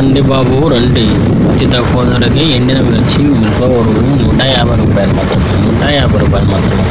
రండి బాబు రండి. అతి ఎండిన మిర్చి మిరప నూట యాభై రూపాయలు మాత్రమే నూట యాభై రూపాయలు మాత్రమే.